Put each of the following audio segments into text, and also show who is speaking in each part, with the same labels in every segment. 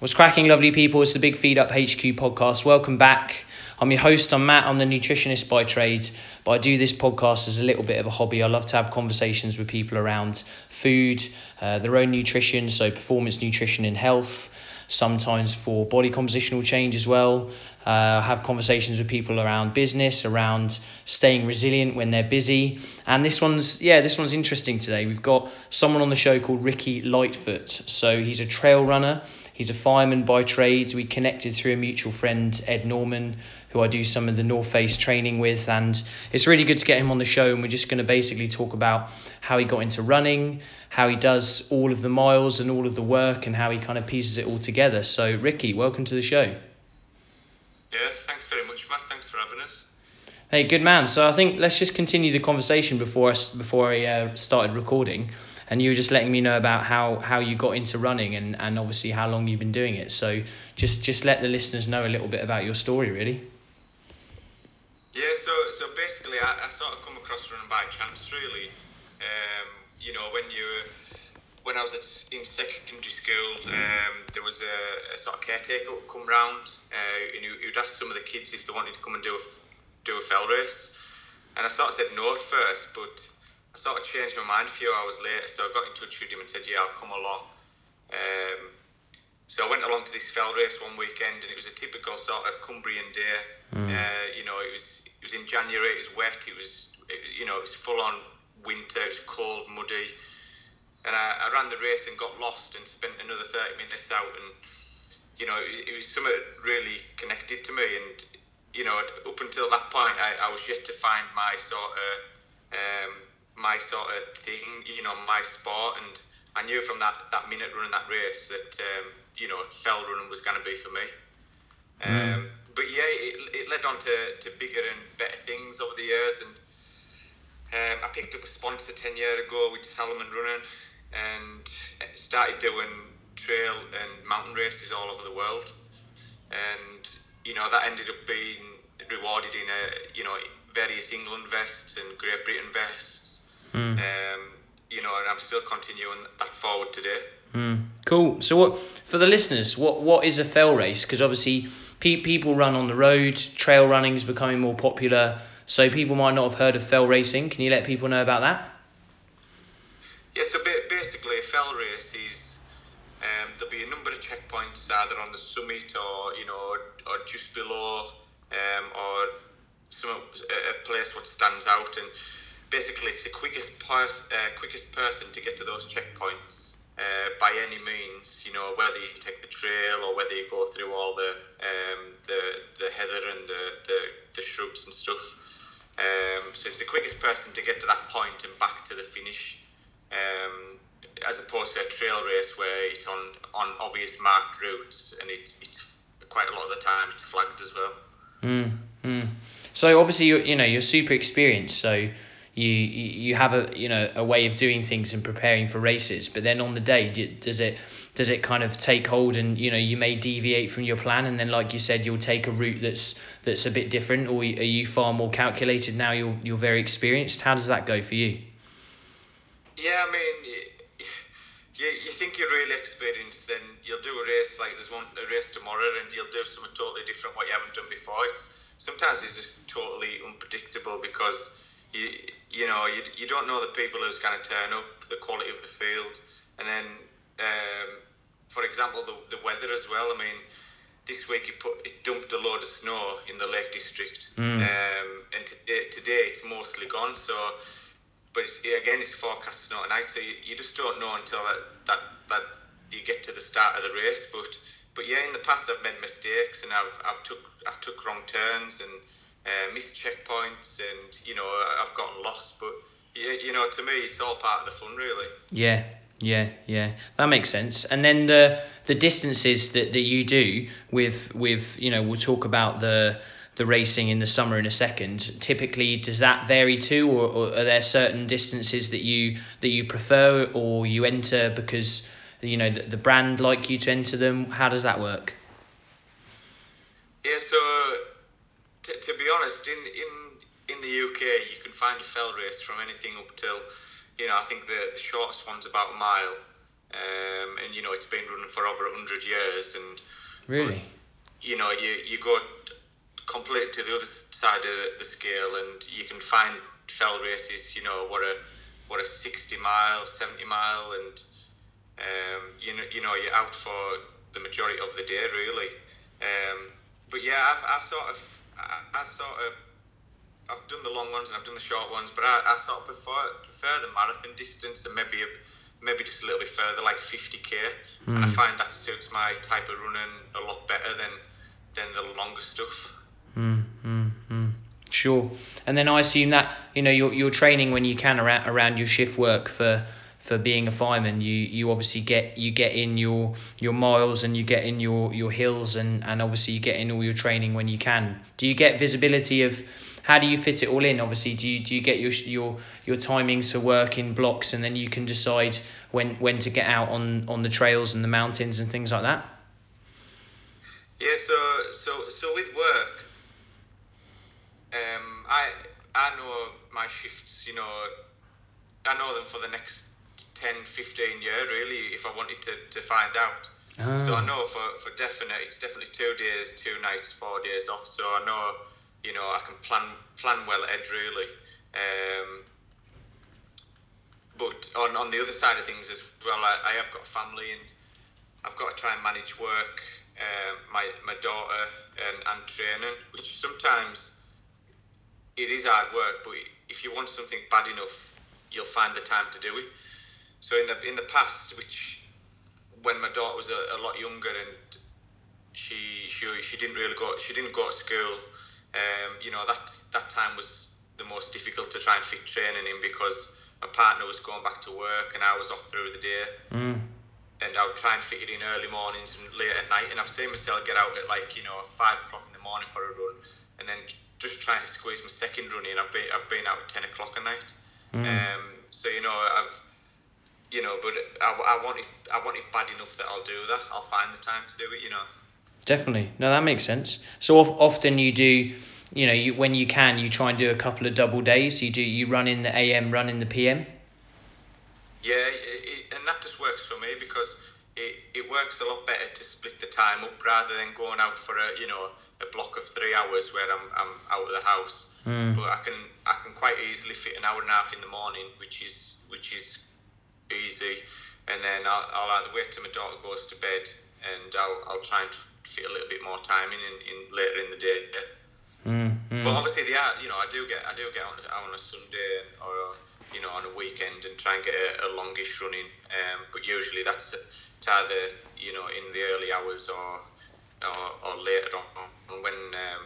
Speaker 1: What's cracking, lovely people? It's the Big Feed Up HQ podcast. Welcome back. I'm your host, I'm Matt, I'm the nutritionist by trade, but I do this podcast as a little bit of a hobby. I love to have conversations with people around food, uh, their own nutrition, so performance nutrition and health, sometimes for body compositional change as well. Uh, have conversations with people around business, around staying resilient when they're busy. And this one's, yeah, this one's interesting today. We've got someone on the show called Ricky Lightfoot. So he's a trail runner. He's a fireman by trade. We connected through a mutual friend, Ed Norman, who I do some of the North Face training with. And it's really good to get him on the show. And we're just going to basically talk about how he got into running, how he does all of the miles and all of the work, and how he kind of pieces it all together. So, Ricky, welcome to the show.
Speaker 2: Yeah, thanks very much, Matt. Thanks for having us.
Speaker 1: Hey, good man. So I think let's just continue the conversation before I, before I uh, started recording, and you were just letting me know about how, how you got into running and, and obviously how long you've been doing it. So just just let the listeners know a little bit about your story, really.
Speaker 2: Yeah, so so basically, I, I sort of come across running by chance, really. Um, you know, when you when I was at, in secondary school, um, there was a, a, sort of caretaker would come round, uh, and he, would ask some of the kids if they wanted to come and do a do a fell race, and I sort of said no at first, but I sort of changed my mind a few hours later, so I got in touch with him and said, yeah, I'll come along. Um, so I went along to this fell race one weekend, and it was a typical sort of Cumbrian day. Mm. Uh, you know, it was it was in January, it was wet, it was it, you know it was full on winter, it was cold, muddy, and I, I, ran the race and got lost and spent another 30 minutes out, and you know it, it was something really connected to me, and you know up until that point I, I was yet to find my sort of um, my sort of thing, you know, my sport, and I knew from that, that minute running that race that um, you know fell running was going to be for me. Mm. Um, but yeah, it, it led on to, to bigger and better things over the years, and um, I picked up a sponsor ten years ago with Salomon Running, and started doing trail and mountain races all over the world, and you know that ended up being rewarded in a you know various England vests and Great Britain vests. Mm. Um, you know, and I'm still continuing that forward today.
Speaker 1: Mm. Cool. So, what for the listeners? What what is a fell race? Because obviously, pe- people run on the road. Trail running is becoming more popular. So people might not have heard of fell racing. Can you let people know about that?
Speaker 2: Yeah. So basically, a fell race is um, there'll be a number of checkpoints either on the summit or you know or just below um, or some a place what stands out and basically it's the quickest pers- uh, quickest person to get to those checkpoints uh, by any means. You know whether you take the trail or whether you go through all the um, the the heather and the, the, the shrubs and stuff. Um, so it's the quickest person to get to that point and back to the finish, um, as opposed to a trail race where it's on on obvious marked routes and it's it's quite a lot of the time it's flagged as well.
Speaker 1: Mm, mm. So obviously you you know you're super experienced, so you you have a you know a way of doing things and preparing for races but then on the day does it does it kind of take hold and you know you may deviate from your plan and then like you said you'll take a route that's that's a bit different or are you far more calculated now? You're you're very experienced. How does that go for you?
Speaker 2: Yeah i mean you, you think you're really experienced then you'll do a race like there's one a race tomorrow and you'll do something totally different what you haven't done before. It's sometimes it's just totally unpredictable because you you know you, you don't know the people who's going to turn up, the quality of the field, and then um, for example the the weather as well. I mean, this week it put it dumped a load of snow in the Lake District, mm. um, and t- today it's mostly gone. So, but it's, again it's forecast snow tonight, so you, you just don't know until that, that that you get to the start of the race. But but yeah, in the past I've made mistakes and I've I've took I've took wrong turns and uh, missed checkpoints, and you know I've gotten lost. But you know, to me, it's all part of the fun, really.
Speaker 1: Yeah, yeah, yeah, that makes sense. And then the the distances that, that you do with with you know we'll talk about the the racing in the summer in a second. Typically, does that vary too, or, or are there certain distances that you that you prefer or you enter because you know the, the brand like you to enter them? How does that work?
Speaker 2: Yeah, so to, to be honest, in, in in the UK, you can find a fell race from anything up till, you know, I think the, the shortest one's about a mile. um, and you know it's been running for over hundred years. And
Speaker 1: really,
Speaker 2: but, you know, you you go complete to the other side of the scale, and you can find fell races. You know, what a what a 60 mile, 70 mile, and um, you know you know you're out for the majority of the day really. Um, but yeah, I've, I sort of I, I sort of I've done the long ones and I've done the short ones, but I, I sort of prefer prefer the marathon distance and maybe a, maybe just a little bit further, like 50k. Mm. And I hmm. find that suits my type of running a lot better than than the longer stuff.
Speaker 1: Mm, mm, mm. Sure. And then I assume that you know you're you're training when you can around around your shift work for for being a fireman. You you obviously get you get in your your miles and you get in your your hills and and obviously you get in all your training when you can. Do you get visibility of how do you fit it all in? Obviously, do you do you get your your your timings for work in blocks, and then you can decide when when to get out on on the trails and the mountains and things like that?
Speaker 2: Yeah. So so so with work, um, I I know my shifts. You know, I know them for the next 10, 15 year really. If I wanted to to find out. Oh. So I know for, for definite, it's definitely two days, two nights, four days off. So I know you know, I can plan plan well ahead really. Um, but on, on the other side of things as well, I, I have got a family and I've got to try and manage work, um, my my daughter and, and training, which sometimes it is hard work. But if you want something bad enough, you'll find the time to do it. So in the in the past, which when my daughter was a, a lot younger and she she she didn't really go she didn't go to school um, you know that that time was the most difficult to try and fit training in because my partner was going back to work and I was off through the day.
Speaker 1: Mm.
Speaker 2: And I would try and fit it in early mornings and late at night. And I've seen myself get out at like you know five o'clock in the morning for a run, and then just trying to squeeze my second run in. I've been I've been out at ten o'clock at night. Mm. Um, so you know I've you know, but I, I want it I want it bad enough that I'll do that. I'll find the time to do it. You know.
Speaker 1: Definitely. No, that makes sense. So often you do, you know, you, when you can, you try and do a couple of double days. You do you run in the AM, run in the PM.
Speaker 2: Yeah, it, and that just works for me because it, it works a lot better to split the time up rather than going out for a you know a block of three hours where I'm, I'm out of the house.
Speaker 1: Mm.
Speaker 2: But I can I can quite easily fit an hour and a half in the morning, which is which is easy, and then I'll, I'll either wait till my daughter goes to bed and I'll, I'll try and fit a little bit more time in, in, in later in the day.
Speaker 1: Mm, mm.
Speaker 2: But obviously, the you know I do get I do get on, on a Sunday or you know on a weekend and try and get a, a longish running. Um, but usually that's to either you know in the early hours or or, or later on when um,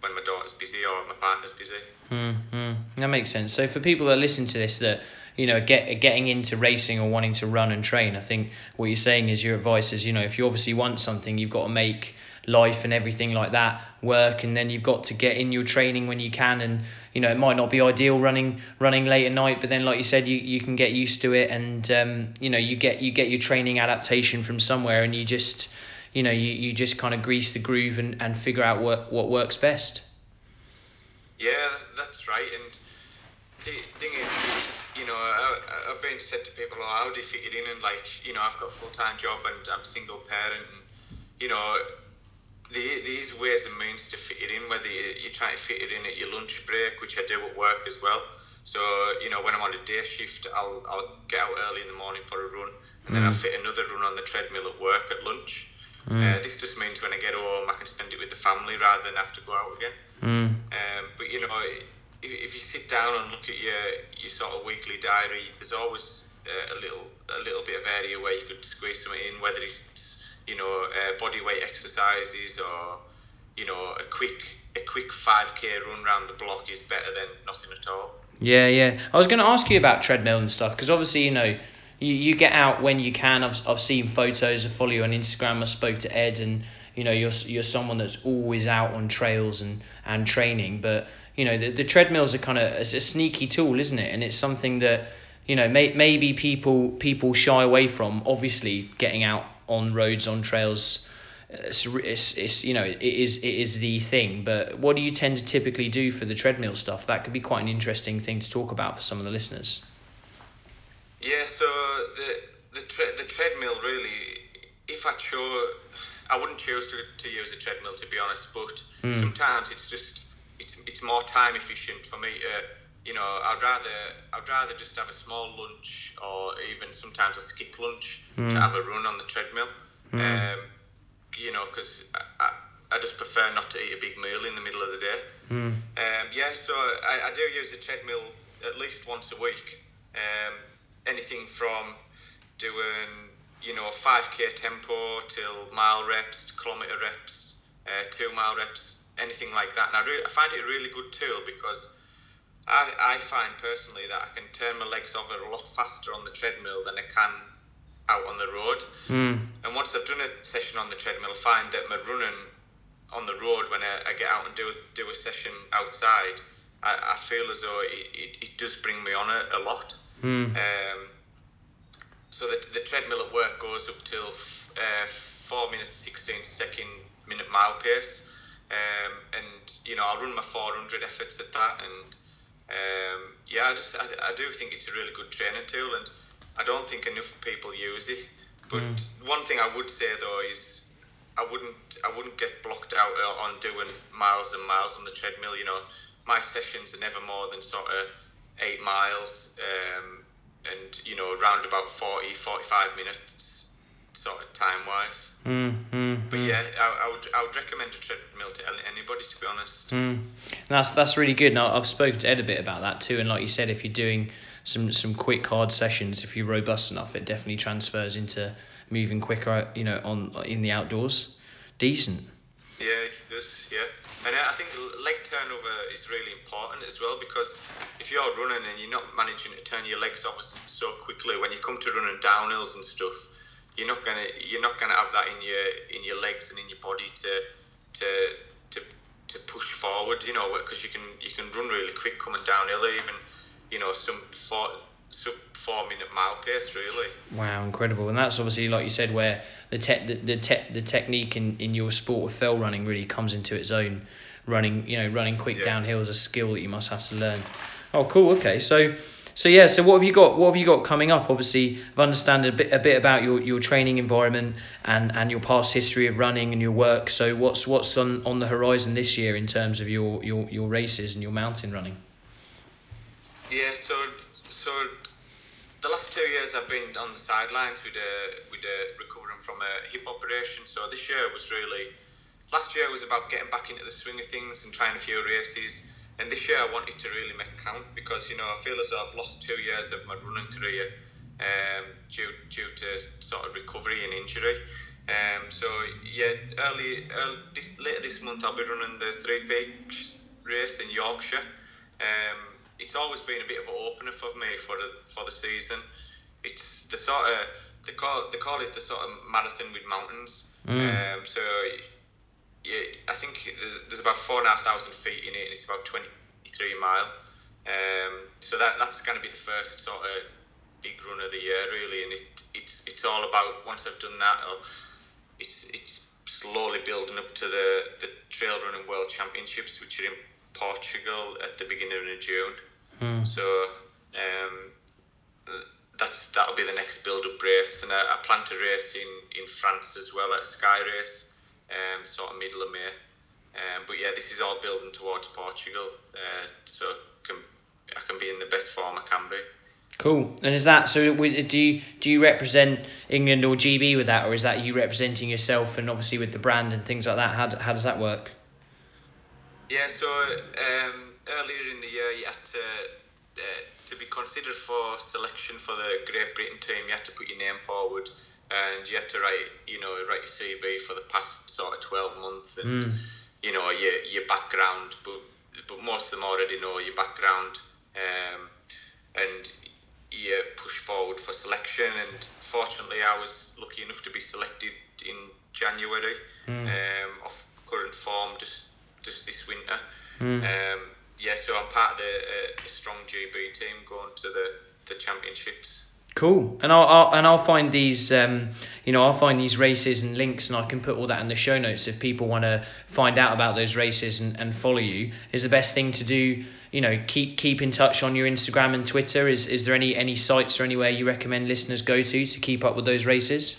Speaker 2: when my daughter's busy or my partner's busy.
Speaker 1: Mm, mm. That makes sense. So for people that listen to this that you know get getting into racing or wanting to run and train, I think what you're saying is your advice is you know if you obviously want something, you've got to make life and everything like that work and then you've got to get in your training when you can. And you know it might not be ideal running running late at night but then like you said you, you can get used to it. And um, you know you get you get your training adaptation from somewhere and you just you know you, you just kind of grease the groove and, and figure out what what works best.
Speaker 2: Yeah that's right. And the thing is you know, I, have been said to people, oh, how do you fit it in? And like, you know, I've got a full time job and I'm single parent, and you know, the, these ways and means to fit it in, whether you, you try to fit it in at your lunch break, which I do at work as well. So, you know, when I'm on a day shift, I'll, I'll get out early in the morning for a run, and mm. then I'll fit another run on the treadmill at work at lunch. Mm. Uh, this just means when I get home, I can spend it with the family rather than have to go out again.
Speaker 1: Mm.
Speaker 2: Um, but, you know, if, if you sit down and look at your, your sort of diary, there's always uh, a little a little bit of area where you could squeeze something in, whether it's you know uh, body weight exercises or you know a quick a quick 5k run around the block is better than nothing at all.
Speaker 1: Yeah, yeah. I was going to ask you about treadmill and stuff because obviously you know you, you get out when you can. I've, I've seen photos. I follow you on Instagram. I spoke to Ed and you know you're you're someone that's always out on trails and and training. But you know the, the treadmills are kind of a, a sneaky tool, isn't it? And it's something that you know may, maybe people people shy away from. Obviously, getting out on roads on trails. It's, it's, it's you know it is it is the thing but what do you tend to typically do for the treadmill stuff that could be quite an interesting thing to talk about for some of the listeners
Speaker 2: yeah so the the tre- the treadmill really, if I chose, I wouldn't choose to, to use a treadmill to be honest. But
Speaker 1: Mm.
Speaker 2: sometimes it's just it's it's more time efficient for me to. You know, I'd rather I'd rather just have a small lunch or even sometimes a skip lunch
Speaker 1: Mm.
Speaker 2: to have a run on the treadmill.
Speaker 1: Mm.
Speaker 2: Um, you know, because I, I, I just prefer not to eat a big meal in the middle of the day.
Speaker 1: Mm.
Speaker 2: Um, yeah, so I, I do use a treadmill at least once a week. Um, anything from doing, you know, 5k tempo till mile reps, to kilometre reps, uh, two mile reps, anything like that. And I, re- I find it a really good tool because I, I find personally that I can turn my legs over a lot faster on the treadmill than I can out on the road.
Speaker 1: Mm.
Speaker 2: And once I've done a session on the treadmill, I find that my running on the road when I, I get out and do do a session outside, I, I feel as though it, it, it does bring me on a, a lot.
Speaker 1: Mm.
Speaker 2: Um, so the, the treadmill at work goes up till uh, four minutes sixteen second minute mile pace, um, and you know I'll run my 400 efforts at that, and um, yeah, I just I, I do think it's a really good training tool, and I don't think enough people use it. But
Speaker 1: Mm.
Speaker 2: one thing I would say though is I wouldn't I wouldn't get blocked out uh, on doing miles and miles on the treadmill. You know, my sessions are never more than sort of eight miles, um, and you know, around about 40, 45 minutes, sort of time wise.
Speaker 1: Mm.
Speaker 2: But
Speaker 1: mm.
Speaker 2: yeah, I, I would I would recommend a treadmill to anybody to be honest.
Speaker 1: Mm. That's that's really good. Now I've spoken to Ed a bit about that too, and like you said, if you're doing some some quick hard sessions, if you're robust enough, it definitely transfers into moving quicker. You know, on in the outdoors. Decent.
Speaker 2: Yeah, it does. Yeah, and I think leg turnover is really important as well because if you're running and you're not managing to turn your legs over so quickly, when you come to running downhills and stuff, you're not gonna you're not gonna have that in your in your legs and in your body to to to to push forward. You know, because you can you can run really quick coming downhill, even you know some four sub four minute mile pace really.
Speaker 1: Wow, incredible. And that's obviously, like you said, where the te- the, the, te- the technique in, in your sport of fell running really comes into its own. Running, you know, running quick
Speaker 2: Yeah.
Speaker 1: downhill is a skill that you must have to learn. Oh, cool. Okay, so so yeah, so what have you got? What have you got coming up? Obviously, I've understand a bit a bit about your, your training environment and, and your past history of running and your work. So what's what's on, on the horizon this year in terms of your, your, your races and your mountain running?
Speaker 2: Yeah, so so the last two years I've been on the sidelines with a with a recovering from a hip operation. So this year was really last year was about getting back into the swing of things and trying a few races. And this year I wanted to really make count because you know I feel as though I've lost two years of my running career um, due due to sort of recovery and injury. Um, so yeah, early, early this, later this month I'll be running the Three Peaks race in Yorkshire. Um, it's always been a bit of an opener for me for the for the season. It's the sort of they call they call it the sort of marathon with mountains.
Speaker 1: Mm.
Speaker 2: Um, so yeah, I think there's, there's about four and a half thousand feet in it, and it's about 23 mile. Um, so that that's going to be the first sort of big run of the year, really, and it it's it's all about once I've done that, I'll, it's it's slowly building up to the the trail running world championships, which are in Portugal at the beginning of June.
Speaker 1: Mm.
Speaker 2: So um, that's that'll be the next build-up race, and I, I plan to race in, in France as well at Sky Race, um, sort of middle of May. Um, but yeah, this is all building towards Portugal, uh, so can, I can be in the best form I can be.
Speaker 1: Cool. And is that so? Do you do you represent England or GB with that, or is that you representing yourself and obviously with the brand and things like that? How, how does that work?
Speaker 2: Yeah, so um, earlier in the year, you had to uh, to be considered for selection for the Great Britain team. You had to put your name forward, and you had to write, you know, write your CV for the past sort of twelve months, and
Speaker 1: Mm.
Speaker 2: you know your your background. But but most of them already know your background, um, and you push forward for selection. And fortunately, I was lucky enough to be selected in January
Speaker 1: Mm.
Speaker 2: um, of current form just just this winter.
Speaker 1: Mm.
Speaker 2: Um, yeah, so I'm part of the uh, a strong GB team going to the, the championships.
Speaker 1: Cool, and I'll, I'll and I'll find these, um, you know, I'll find these races and links, and I can put all that in the show notes if people want to find out about those races and, and follow you. Is the best thing to do, you know, keep keep in touch on your Instagram and Twitter. Is is there any any sites or anywhere you recommend listeners go to to keep up with those races?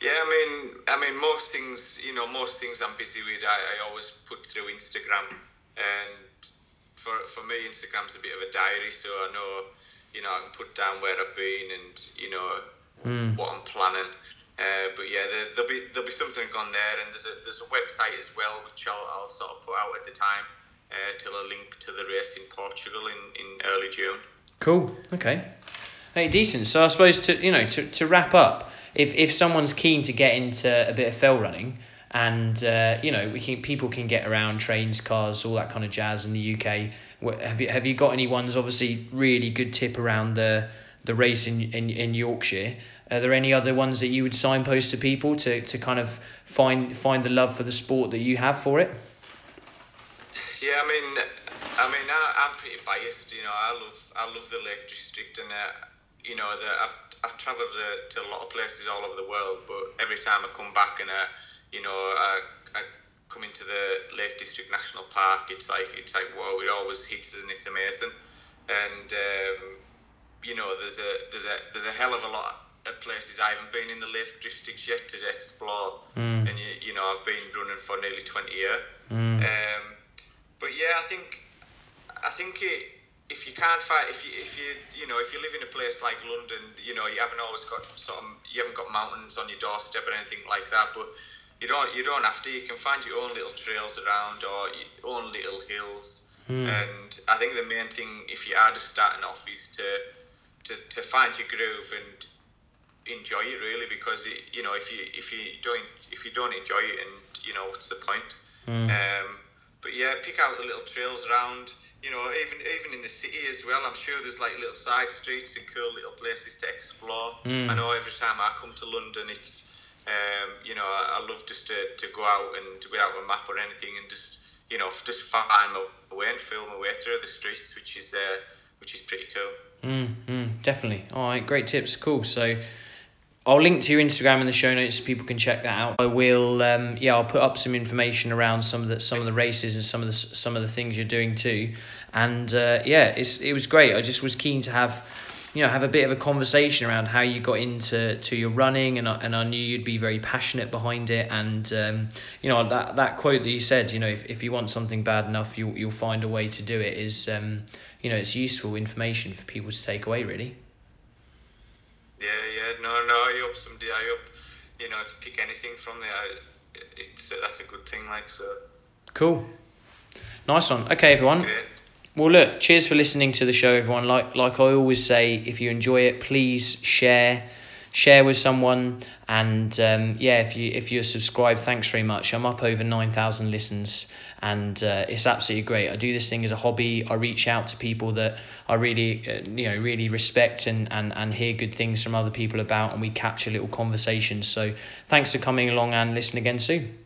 Speaker 2: Yeah, I mean, I mean, most things, you know, most things I'm busy with, I, I always put through Instagram, and for for me, Instagram's a bit of a diary, so I know you know, I can put down where I've been and you know mm. what I'm planning. Uh, but yeah, there, will be there'll be something on there, and there's a there's a website as well which I'll, I'll sort of put out at the time uh, till a link to the race in Portugal in, in early June.
Speaker 1: Cool. Okay. Hey, decent. So I suppose to you know to, to wrap up, if if someone's keen to get into a bit of fell running, and uh, you know we can people can get around trains, cars, all that kind of jazz in the UK. Have you have you got any ones? Obviously, really good tip around the the race in, in, in Yorkshire. Are there any other ones that you would signpost to people to, to kind of find find the love for the sport that you have for it?
Speaker 2: Yeah, I mean, I mean, I, am pretty biased. You know, I love I love the Lake District, and uh, you know, I've I've travelled to, to a lot of places all over the world, but every time I come back and uh, you know, I, I come into the Lake District National Park, it's like it's like wow, it always hits us and it's amazing. And um, you know, there's a there's a there's a hell of a lot of places I haven't been in the Lake District yet to explore. Mm. And you, you know, I've been running for nearly 20 years. Mm. Um, but yeah, I think I think it, if you can't find if you if you you know if you live in a place like London, you know you haven't always got sort of you haven't got mountains on your doorstep or anything like that, but you don't you don't have to. You can find your own little trails around or your own little hills. Mm. And I think the main thing, if you are just starting off, is to to, to find your groove and enjoy it really because it, you know if you if you don't if you don't enjoy it and you know what's the point mm. um, but yeah pick out the little trails around you know even even in the city as well I'm sure there's like little side streets and cool little places to explore mm. I know every time I come to London it's um, you know, I, I love just to, to go out and without a map or anything and just you know just find my way and feel my way through the streets, which is uh, which is pretty cool.
Speaker 1: Mm, definitely. All right, great tips. Cool. So. I'll link to your Instagram in the show notes so people can check that out. I will, um, yeah, I'll put up some information around some of the some of the races and some of the some of the things you're doing too. And uh, yeah, it's it was great. I just was keen to have you know have a bit of a conversation around how you got into to your running and I, and I knew you'd be very passionate behind it. And um, you know that that quote that you said you know if, if you want something bad enough you'll you'll find a way to do it is um, you know it's useful information for people to take away really.
Speaker 2: Yeah yeah. No no I hope someday I hope you know if you pick anything from there it's that's a good thing like so.
Speaker 1: Cool. Nice one. Okay everyone. Great. Well, look, cheers for listening to the show, everyone. Like like I always say, if you enjoy it, please share share with someone. And um, yeah if you if you're subscribed thanks very much. I'm up over 9000 listens and uh, it's absolutely great. I do this thing as a hobby. I reach out to people that i really uh, you know really respect and, and and hear good things from other people about and we capture little conversations so thanks for coming along and listen again soon